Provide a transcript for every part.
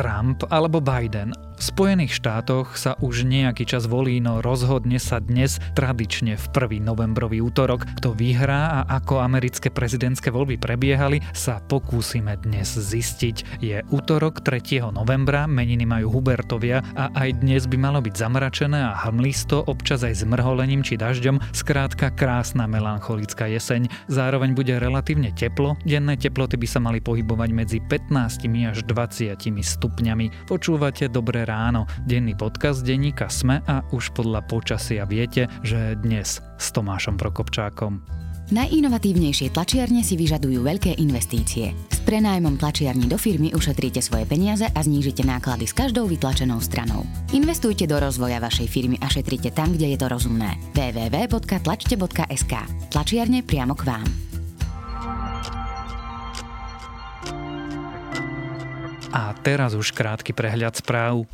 Trump alebo Biden. V Spojených štátoch sa už nejaký čas volí, no rozhodne sa dnes tradične v 1. novembrový útorok. Kto vyhrá a ako americké prezidentské voľby prebiehali, sa pokúsime dnes zistiť. Je útorok 3. novembra, meniny majú Hubertovia a aj dnes by malo byť zamračené a hmlisto, občas aj s mrholením či dažďom, skrátka krásna melancholická jeseň. Zároveň bude relatívne teplo, denné teploty by sa mali pohybovať medzi 15 až 20 stupňami. Počúvate dobré ráno, denný podcast denníka Sme a už podľa počasia viete, že dnes s Tomášom Prokopčákom. Najinovatívnejšie tlačiarne si vyžadujú veľké investície. S prenájmom tlačiarní do firmy ušetríte svoje peniaze a znížite náklady s každou vytlačenou stranou. Investujte do rozvoja vašej firmy a šetrite tam, kde je to rozumné. www.tlačte.sk Tlačiarne priamo k vám. A teraz už krátky prehľad správ.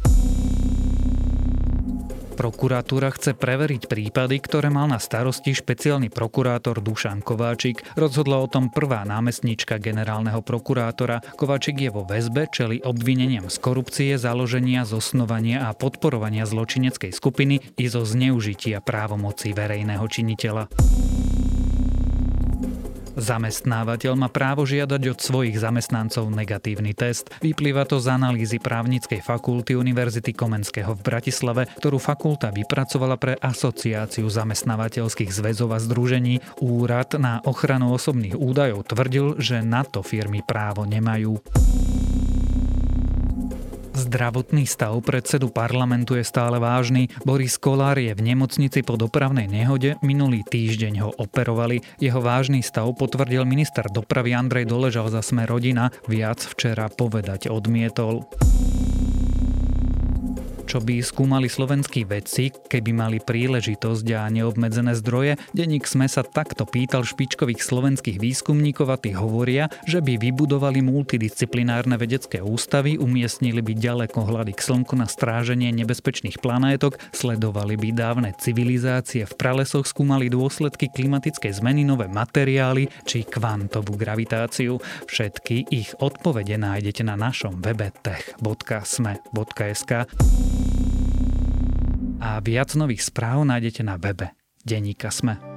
Prokuratúra chce preveriť prípady, ktoré mal na starosti špeciálny prokurátor Dušan Kováčik. Rozhodla o tom prvá námestníčka generálneho prokurátora. Kováčik je vo väzbe, čeli obvineniam z korupcie, založenia, zosnovania a podporovania zločineckej skupiny i zo zneužitia právomoci verejného činiteľa. Zamestnávateľ má právo žiadať od svojich zamestnancov negatívny test. Vyplýva to z analýzy právnickej fakulty Univerzity Komenského v Bratislave, ktorú fakulta vypracovala pre Asociáciu zamestnávateľských zväzov a združení. Úrad na ochranu osobných údajov tvrdil, že na to firmy právo nemajú. Zdravotný stav predsedu parlamentu je stále vážny. Boris Kolár je v nemocnici po dopravnej nehode. Minulý týždeň ho operovali. Jeho vážny stav potvrdil minister dopravy Andrej Doležal za sme rodina. Viac včera povedať odmietol čo by skúmali slovenskí vedci, keby mali príležitosť a neobmedzené zdroje, denník SME sa takto pýtal špičkových slovenských výskumníkov a tí hovoria, že by vybudovali multidisciplinárne vedecké ústavy, umiestnili by ďaleko hľady k slnku na stráženie nebezpečných planétok, sledovali by dávne civilizácie v pralesoch, skúmali dôsledky klimatickej zmeny, nové materiály či kvantovú gravitáciu. Všetky ich odpovede nájdete na našom webe tech.sme.sk a viac nových správ nájdete na webe Deníka Sme.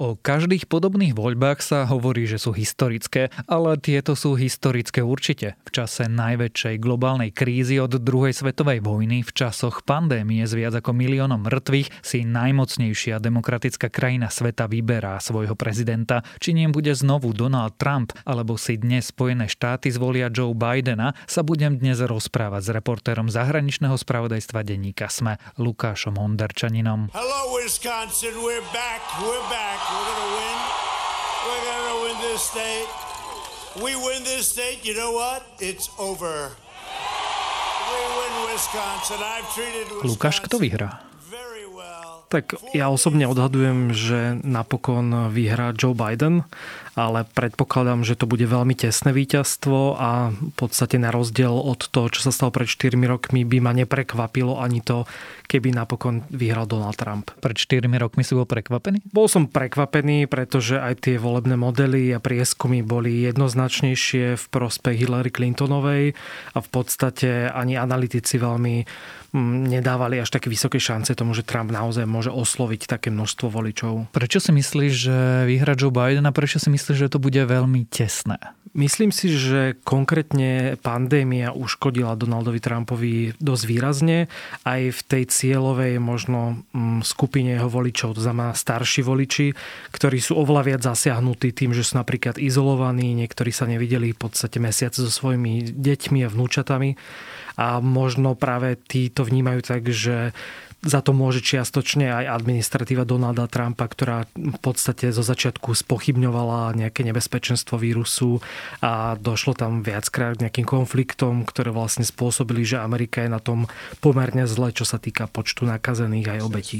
O každých podobných voľbách sa hovorí, že sú historické, ale tieto sú historické určite. V čase najväčšej globálnej krízy od druhej svetovej vojny, v časoch pandémie s viac ako miliónom mŕtvych, si najmocnejšia demokratická krajina sveta vyberá svojho prezidenta. Či ním bude znovu Donald Trump, alebo si dnes Spojené štáty zvolia Joe Bidena, sa budem dnes rozprávať s reportérom zahraničného spravodajstva denníka SME, Lukášom Honderčaninom. Hello, Wisconsin, we're back, we're back. We're going to win. We're going to win this state. We win this state, you know what? It's over. We win Wisconsin. I've treated Wisconsin Lukáš, kto vyhrá? Tak ja osobne odhadujem, že napokon vyhrá Joe Biden, ale predpokladám, že to bude veľmi tesné víťazstvo a v podstate na rozdiel od toho, čo sa stalo pred 4 rokmi, by ma neprekvapilo ani to, keby napokon vyhral Donald Trump. Pred 4 rokmi si bol prekvapený? Bol som prekvapený, pretože aj tie volebné modely a prieskumy boli jednoznačnejšie v prospech Hillary Clintonovej a v podstate ani analytici veľmi Mm, nedávali až také vysoké šance tomu, že Trump naozaj môže osloviť také množstvo voličov. Prečo si myslíš, že vyhra Joe Biden a prečo si myslíš, že to bude veľmi tesné? Myslím si, že konkrétne pandémia uškodila Donaldovi Trumpovi dosť výrazne aj v tej cieľovej možno mm, skupine jeho voličov, to znamená starší voliči, ktorí sú oveľa viac zasiahnutí tým, že sú napríklad izolovaní, niektorí sa nevideli v podstate mesiace so svojimi deťmi a vnúčatami a možno práve tí to vnímajú tak, že za to môže čiastočne aj administratíva Donalda Trumpa, ktorá v podstate zo začiatku spochybňovala nejaké nebezpečenstvo vírusu a došlo tam viackrát k nejakým konfliktom, ktoré vlastne spôsobili, že Amerika je na tom pomerne zle, čo sa týka počtu nakazených aj obetí.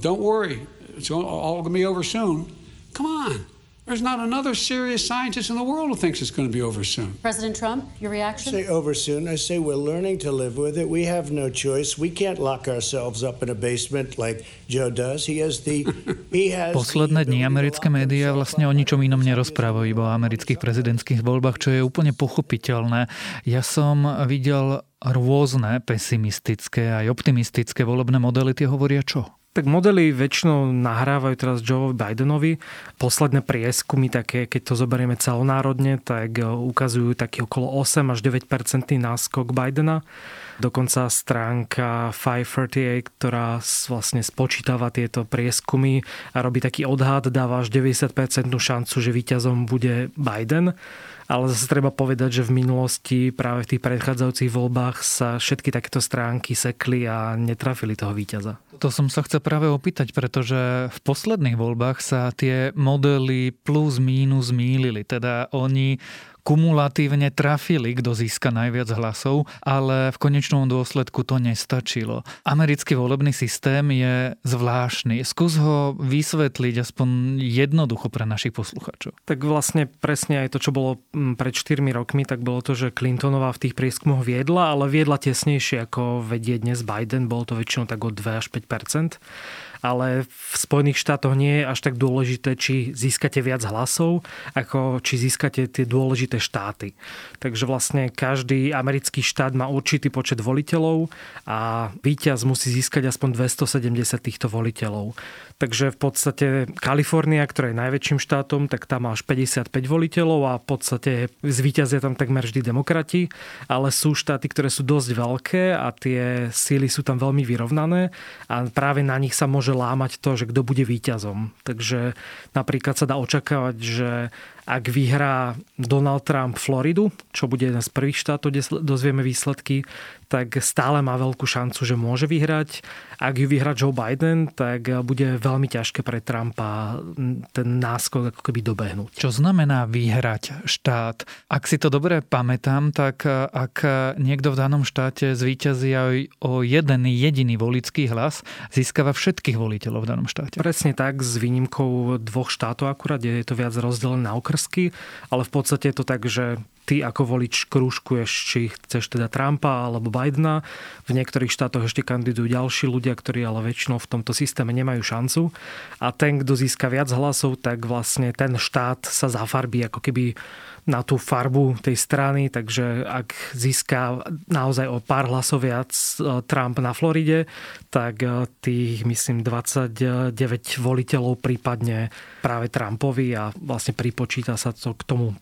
Don't worry, it's all going be over soon. Come on. There's not another serious scientist in the world who thinks it's going to be over soon. President Trump, your reaction? I say over soon. I say we're learning to live with it. We have no choice. We can't lock ourselves up in a basement like Joe does. He has the he has Posledné dni americké médiá vlastne o ničom inom nerozprávajú, iba o amerických prezidentských voľbách, čo je úplne pochopiteľné. Ja som videl rôzne pesimistické aj optimistické volebné modely. Tie hovoria čo? Tak modely väčšinou nahrávajú teraz Joe Bidenovi. Posledné prieskumy, také, keď to zoberieme celonárodne, tak e, ukazujú taký okolo 8 až 9% náskok Bidena. Dokonca stránka 538, ktorá vlastne spočítava tieto prieskumy a robí taký odhad, dáva až 90% šancu, že víťazom bude Biden ale zase treba povedať, že v minulosti práve v tých predchádzajúcich voľbách sa všetky takéto stránky sekli a netrafili toho víťaza. To som sa chcel práve opýtať, pretože v posledných voľbách sa tie modely plus mínus mýlili. Teda oni kumulatívne trafili, kto získa najviac hlasov, ale v konečnom dôsledku to nestačilo. Americký volebný systém je zvláštny. Skús ho vysvetliť aspoň jednoducho pre našich poslucháčov. Tak vlastne presne aj to, čo bolo mm, pred 4 rokmi, tak bolo to, že Clintonová v tých prieskumoch viedla, ale viedla tesnejšie ako vedie dnes Biden. Bolo to väčšinou tak o 2 až 5 ale v Spojených štátoch nie je až tak dôležité, či získate viac hlasov, ako či získate tie dôležité štáty. Takže vlastne každý americký štát má určitý počet voliteľov a víťaz musí získať aspoň 270 týchto voliteľov. Takže v podstate Kalifornia, ktorá je najväčším štátom, tak tam má až 55 voliteľov a v podstate zvíťazia tam takmer vždy demokrati, ale sú štáty, ktoré sú dosť veľké a tie síly sú tam veľmi vyrovnané a práve na nich sa môže lámať to, že kto bude víťazom. Takže napríklad sa dá očakávať, že ak vyhrá Donald Trump Floridu, čo bude jeden z prvých štátov, kde dozvieme výsledky, tak stále má veľkú šancu, že môže vyhrať. Ak ju vyhrá Joe Biden, tak bude veľmi ťažké pre Trumpa ten náskok ako keby dobehnúť. Čo znamená vyhrať štát? Ak si to dobre pamätám, tak ak niekto v danom štáte zvíťazí aj o jeden jediný volický hlas, získava všetkých voliteľov v danom štáte. Presne tak, s výnimkou dvoch štátov akurát, je to viac rozdelené na okrsky, ale v podstate je to tak, že ty ako volič krúžkuješ, či chceš teda Trumpa alebo Bidena. V niektorých štátoch ešte kandidujú ďalší ľudia, ktorí ale väčšinou v tomto systéme nemajú šancu. A ten, kto získa viac hlasov, tak vlastne ten štát sa zafarbí ako keby na tú farbu tej strany, takže ak získa naozaj o pár hlasov viac e, Trump na Floride, tak e, tých, myslím, 29 voliteľov prípadne práve Trumpovi a vlastne pripočíta sa to k tomu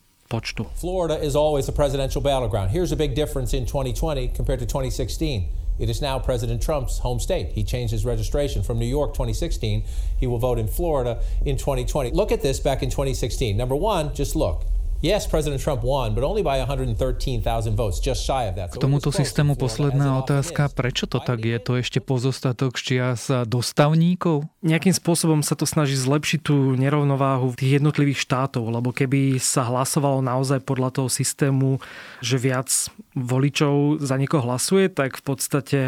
Florida is always a presidential battleground. Here's a big difference in 2020 compared to 2016. It is now President Trump's home state. He changed his registration from New York 2016. He will vote in Florida in 2020. Look at this back in 2016. Number one, just look. Yes, President Trump won, but only by 113,000 votes, just shy of that. K tomuto systému posledná otázka. Prečo to tak je? To ešte pozostatok čias dostavníkov? Nejakým spôsobom sa to snaží zlepšiť tú nerovnováhu tých jednotlivých štátov, lebo keby sa hlasovalo naozaj podľa toho systému, že viac voličov za niekoho hlasuje, tak v podstate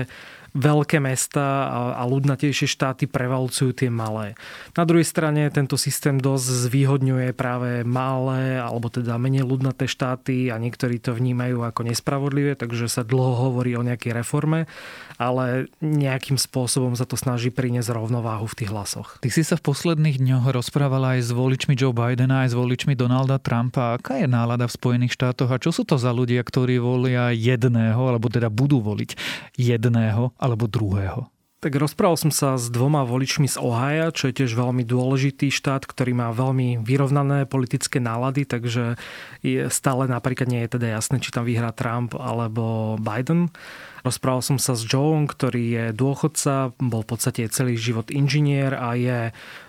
veľké mesta a ľudnatejšie štáty prevalcujú tie malé. Na druhej strane tento systém dosť zvýhodňuje práve malé alebo teda menej ľudnaté štáty a niektorí to vnímajú ako nespravodlivé, takže sa dlho hovorí o nejakej reforme, ale nejakým spôsobom sa to snaží priniesť rovnováhu v tých hlasoch. Ty si sa v posledných dňoch rozprávala aj s voličmi Joe Bidena, aj s voličmi Donalda Trumpa. Aká je nálada v Spojených štátoch a čo sú to za ľudia, ktorí volia jedného, alebo teda budú voliť jedného alebo druhého? Tak rozprával som sa s dvoma voličmi z Ohaja, čo je tiež veľmi dôležitý štát, ktorý má veľmi vyrovnané politické nálady, takže je stále napríklad nie je teda jasné, či tam vyhrá Trump alebo Biden. Rozprával som sa s Joeom, ktorý je dôchodca, bol v podstate celý život inžinier a je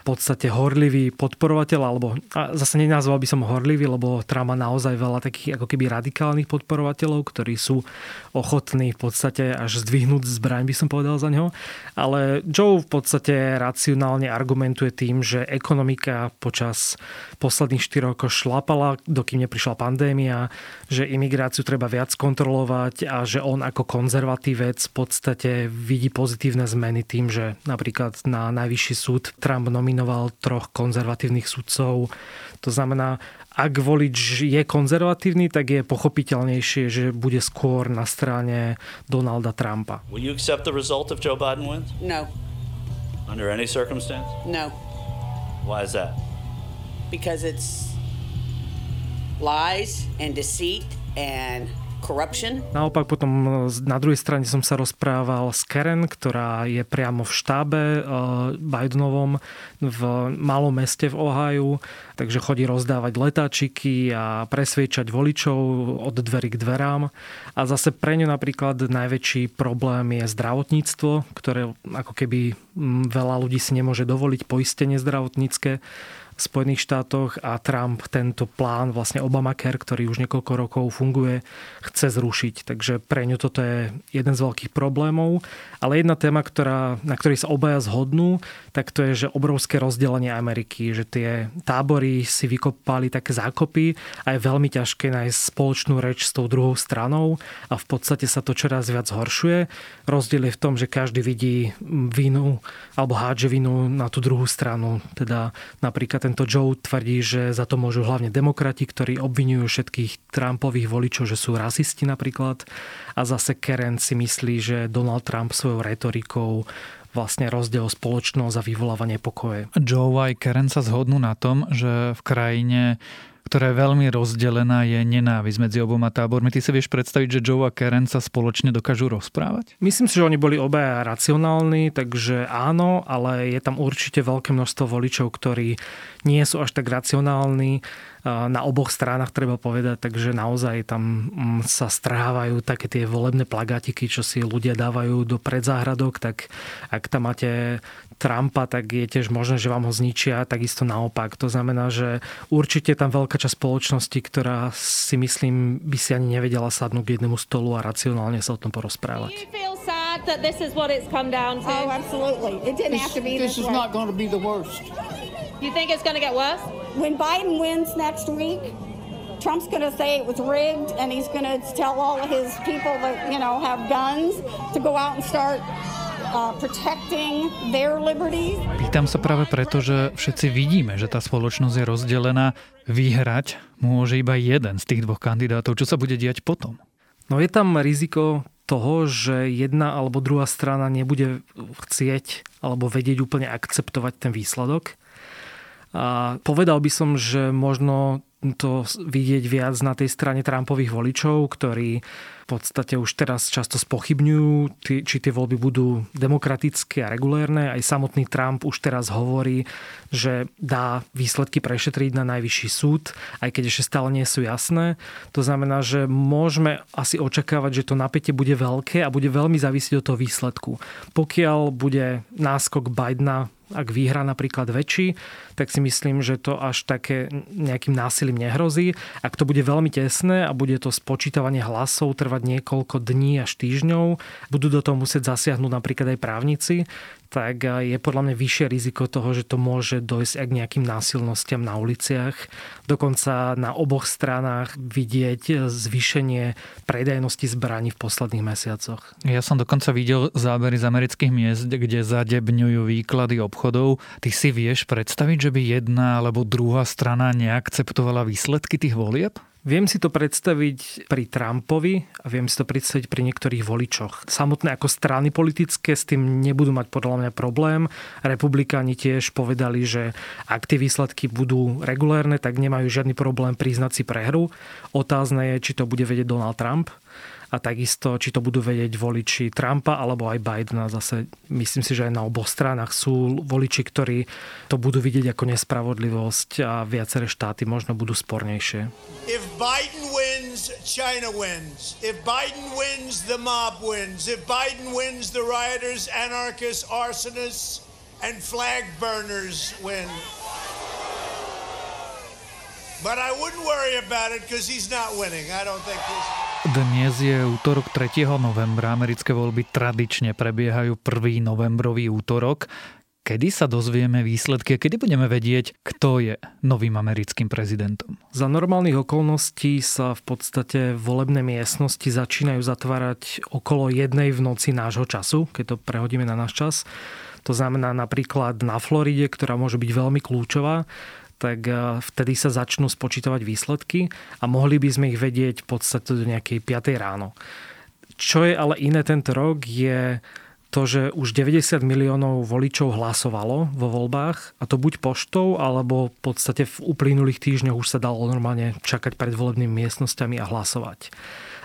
v podstate horlivý podporovateľ, alebo a zase nenazval by som horlivý, lebo Trump má naozaj veľa takých ako keby radikálnych podporovateľov, ktorí sú ochotní v podstate až zdvihnúť zbraň, by som povedal za neho. Ale Joe v podstate racionálne argumentuje tým, že ekonomika počas posledných 4 rokov šlapala, dokým neprišla pandémia, že imigráciu treba viac kontrolovať a že on ako konzervatívec v podstate vidí pozitívne zmeny tým, že napríklad na najvyšší súd Trump nominoval troch konzervatívnych sudcov. To znamená, ak volič je konzervatívny, tak je pochopiteľnejšie, že bude skôr na strane Donalda Trumpa. Will you accept the result if Joe Biden wins? No. Under any circumstance? No. Why is that? Because it's lies and deceit and corruption. Naopak potom na druhej strane som sa rozprával s Karen, ktorá je priamo v štábe uh, Bidenovom v malom meste v Ohio, takže chodí rozdávať letáčiky a presviečať voličov od dverí k dverám. A zase pre ňu napríklad najväčší problém je zdravotníctvo, ktoré ako keby veľa ľudí si nemôže dovoliť poistenie zdravotnícke Spojených štátoch a Trump tento plán, vlastne Obamacare, ktorý už niekoľko rokov funguje, chce zrušiť. Takže pre ňu toto je jeden z veľkých problémov. Ale jedna téma, ktorá, na ktorej sa obaja zhodnú, tak to je, že obrovské rozdelenie Ameriky, že tie tábory si vykopali také zákopy a je veľmi ťažké nájsť spoločnú reč s tou druhou stranou a v podstate sa to čoraz viac zhoršuje. Rozdiel je v tom, že každý vidí vinu alebo hádže vinu na tú druhú stranu. Teda napríklad ten tento Joe tvrdí, že za to môžu hlavne demokrati, ktorí obvinujú všetkých Trumpových voličov, že sú rasisti napríklad. A zase Karen si myslí, že Donald Trump svojou retorikou vlastne rozdiel spoločnosť a vyvolávanie pokoje. Joe aj Karen sa zhodnú na tom, že v krajine ktorá je veľmi rozdelená, je nenávisť medzi oboma tábormi. Ty si vieš predstaviť, že Joe a Karen sa spoločne dokážu rozprávať? Myslím si, že oni boli obaja racionálni, takže áno, ale je tam určite veľké množstvo voličov, ktorí nie sú až tak racionálni na oboch stranách treba povedať, takže naozaj tam mm, sa strhávajú také tie volebné plagátiky, čo si ľudia dávajú do predzáhradok, tak ak tam máte Trumpa, tak je tiež možné, že vám ho zničia, takisto naopak. To znamená, že určite tam veľká časť spoločnosti, ktorá si myslím, by si ani nevedela sadnúť k jednému stolu a racionálne sa o tom porozprávať. that this is what it's come down to? Oh, absolutely. It didn't this, have to be this. This is way. not going to be the worst. You think it's going to get worse? When Biden wins next week, Trump's going to say it was rigged, and he's going to tell all of his people that you know have guns to go out and start uh, Pýtam sa práve preto, že všetci vidíme, že tá spoločnosť je rozdelená. Vyhrať môže iba jeden z tých dvoch kandidátov. Čo sa bude diať potom? No je tam riziko toho, že jedna alebo druhá strana nebude chcieť alebo vedieť úplne akceptovať ten výsledok. A povedal by som, že možno to vidieť viac na tej strane Trumpových voličov, ktorí podstate už teraz často spochybňujú, či tie voľby budú demokratické a regulérne. Aj samotný Trump už teraz hovorí, že dá výsledky prešetriť na najvyšší súd, aj keď ešte stále nie sú jasné. To znamená, že môžeme asi očakávať, že to napätie bude veľké a bude veľmi závisieť od toho výsledku. Pokiaľ bude náskok Bidena ak výhra napríklad väčší, tak si myslím, že to až také nejakým násilím nehrozí. Ak to bude veľmi tesné a bude to spočítavanie hlasov trvať niekoľko dní až týždňov, budú do toho musieť zasiahnuť napríklad aj právnici, tak je podľa mňa vyššie riziko toho, že to môže dojsť aj k nejakým násilnostiam na uliciach. Dokonca na oboch stranách vidieť zvýšenie predajnosti zbraní v posledných mesiacoch. Ja som dokonca videl zábery z amerických miest, kde zadebňujú výklady obchodov. Ty si vieš predstaviť, že by jedna alebo druhá strana neakceptovala výsledky tých volieb? Viem si to predstaviť pri Trumpovi a viem si to predstaviť pri niektorých voličoch. Samotné ako strany politické s tým nebudú mať podľa mňa problém. Republikáni tiež povedali, že ak tie výsledky budú regulérne, tak nemajú žiadny problém priznať si prehru. Otázne je, či to bude vedieť Donald Trump a takisto, či to budú vedieť voliči Trumpa alebo aj Bidena. Zase myslím si, že aj na oboch stranách sú voliči, ktorí to budú vidieť ako nespravodlivosť a viaceré štáty možno budú spornejšie. If Biden wins, China wins. If Biden wins, the mob wins. If Biden wins, the rioters, anarchists, arsonists, and flag burners win. But I wouldn't worry about it because he's not winning. I don't think he's. Dnes je útorok 3. novembra. Americké voľby tradične prebiehajú 1. novembrový útorok. Kedy sa dozvieme výsledky a kedy budeme vedieť, kto je novým americkým prezidentom? Za normálnych okolností sa v podstate volebné miestnosti začínajú zatvárať okolo jednej v noci nášho času, keď to prehodíme na náš čas. To znamená napríklad na Floride, ktorá môže byť veľmi kľúčová, tak eh, vtedy sa začnú spočítavať výsledky a mohli by sme ich vedieť v podstate do nejakej 5. ráno. Čo je ale iné tento rok je to, že už 90 miliónov voličov hlasovalo vo voľbách a to buď poštou, alebo v podstate v uplynulých týždňoch už sa dalo normálne čakať pred volebnými miestnosťami a hlasovať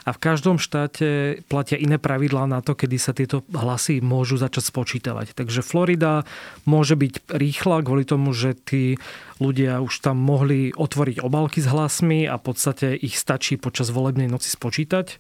a v každom štáte platia iné pravidlá na to, kedy sa tieto hlasy môžu začať spočítavať. Takže Florida môže byť rýchla kvôli tomu, že tí ľudia už tam mohli otvoriť obálky s hlasmi a v podstate ich stačí počas volebnej noci spočítať.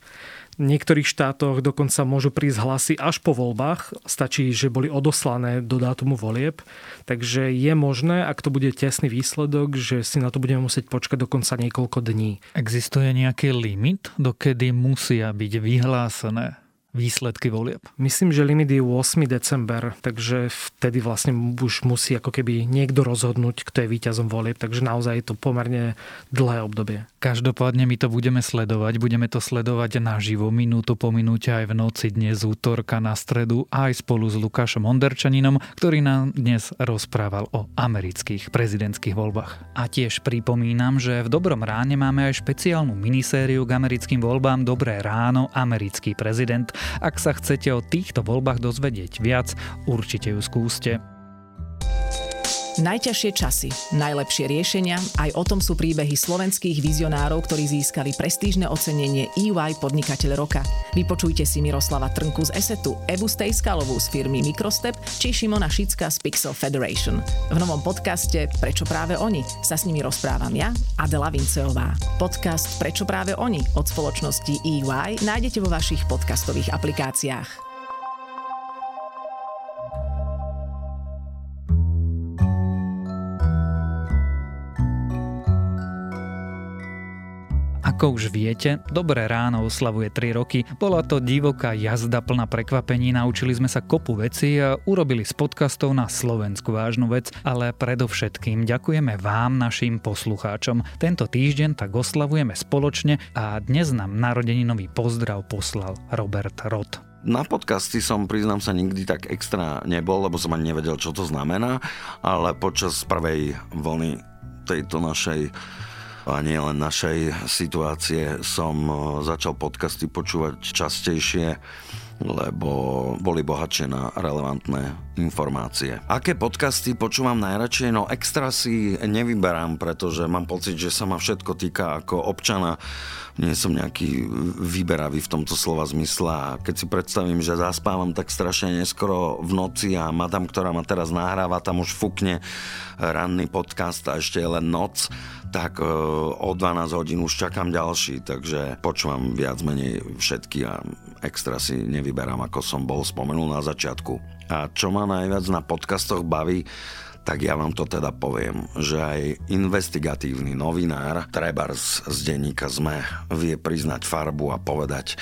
V niektorých štátoch dokonca môžu prísť hlasy až po voľbách. Stačí, že boli odoslané do dátumu volieb. Takže je možné, ak to bude tesný výsledok, že si na to budeme musieť počkať dokonca niekoľko dní. Existuje nejaký limit, dokedy musia byť vyhlásené výsledky volieb? Myslím, že limit je 8. december, takže vtedy vlastne už musí ako keby niekto rozhodnúť, kto je víťazom volieb, takže naozaj je to pomerne dlhé obdobie. Každopádne my to budeme sledovať, budeme to sledovať naživo, minútu po minúte aj v noci dnes útorka na stredu aj spolu s Lukášom Onderčaninom, ktorý nám dnes rozprával o amerických prezidentských voľbách. A tiež pripomínam, že v Dobrom ráne máme aj špeciálnu minisériu k americkým voľbám Dobré ráno, americký prezident ak sa chcete o týchto voľbách dozvedieť viac, určite ju skúste. Najťažšie časy, najlepšie riešenia, aj o tom sú príbehy slovenských vizionárov, ktorí získali prestížne ocenenie EY Podnikateľ roka. Vypočujte si Miroslava Trnku z Esetu, Evu Stejskalovú z firmy Microstep či Šimona Šicka z Pixel Federation. V novom podcaste Prečo práve oni sa s nimi rozprávam ja, Adela Vinceová. Podcast Prečo práve oni od spoločnosti EY nájdete vo vašich podcastových aplikáciách. Ako už viete, Dobré ráno oslavuje 3 roky. Bola to divoká jazda plná prekvapení, naučili sme sa kopu veci a urobili z podcastov na Slovensku vážnu vec, ale predovšetkým ďakujeme vám, našim poslucháčom. Tento týždeň tak oslavujeme spoločne a dnes nám narodeninový pozdrav poslal Robert Roth. Na podcasty som, priznám sa, nikdy tak extra nebol, lebo som ani nevedel, čo to znamená, ale počas prvej vlny tejto našej a nie len našej situácie som e, začal podcasty počúvať častejšie, lebo boli bohatšie na relevantné informácie. Aké podcasty počúvam najradšej? No extra si nevyberám, pretože mám pocit, že sa ma všetko týka ako občana. Nie som nejaký vyberavý v tomto slova zmysle a keď si predstavím, že zaspávam tak strašne neskoro v noci a madam, ktorá ma teraz nahráva, tam už fúkne ranný podcast a ešte je len noc, tak e, o 12 hodín už čakám ďalší, takže počúvam viac menej všetky a extra si nevyberám, ako som bol spomenul na začiatku. A čo ma najviac na podcastoch baví, tak ja vám to teda poviem, že aj investigatívny novinár Trebars z denníka ZME vie priznať farbu a povedať,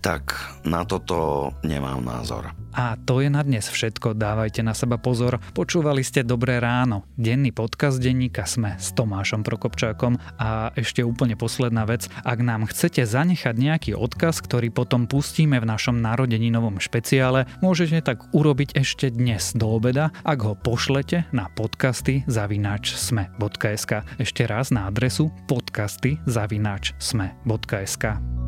tak na toto nemám názor. A to je na dnes všetko, dávajte na seba pozor. Počúvali ste Dobré ráno, denný podcast denníka Sme s Tomášom Prokopčákom a ešte úplne posledná vec, ak nám chcete zanechať nejaký odkaz, ktorý potom pustíme v našom narodeninovom špeciále, môžete tak urobiť ešte dnes do obeda, ak ho pošlete na podcasty zavináč sme.sk. Ešte raz na adresu podcasty zavináč sme.sk.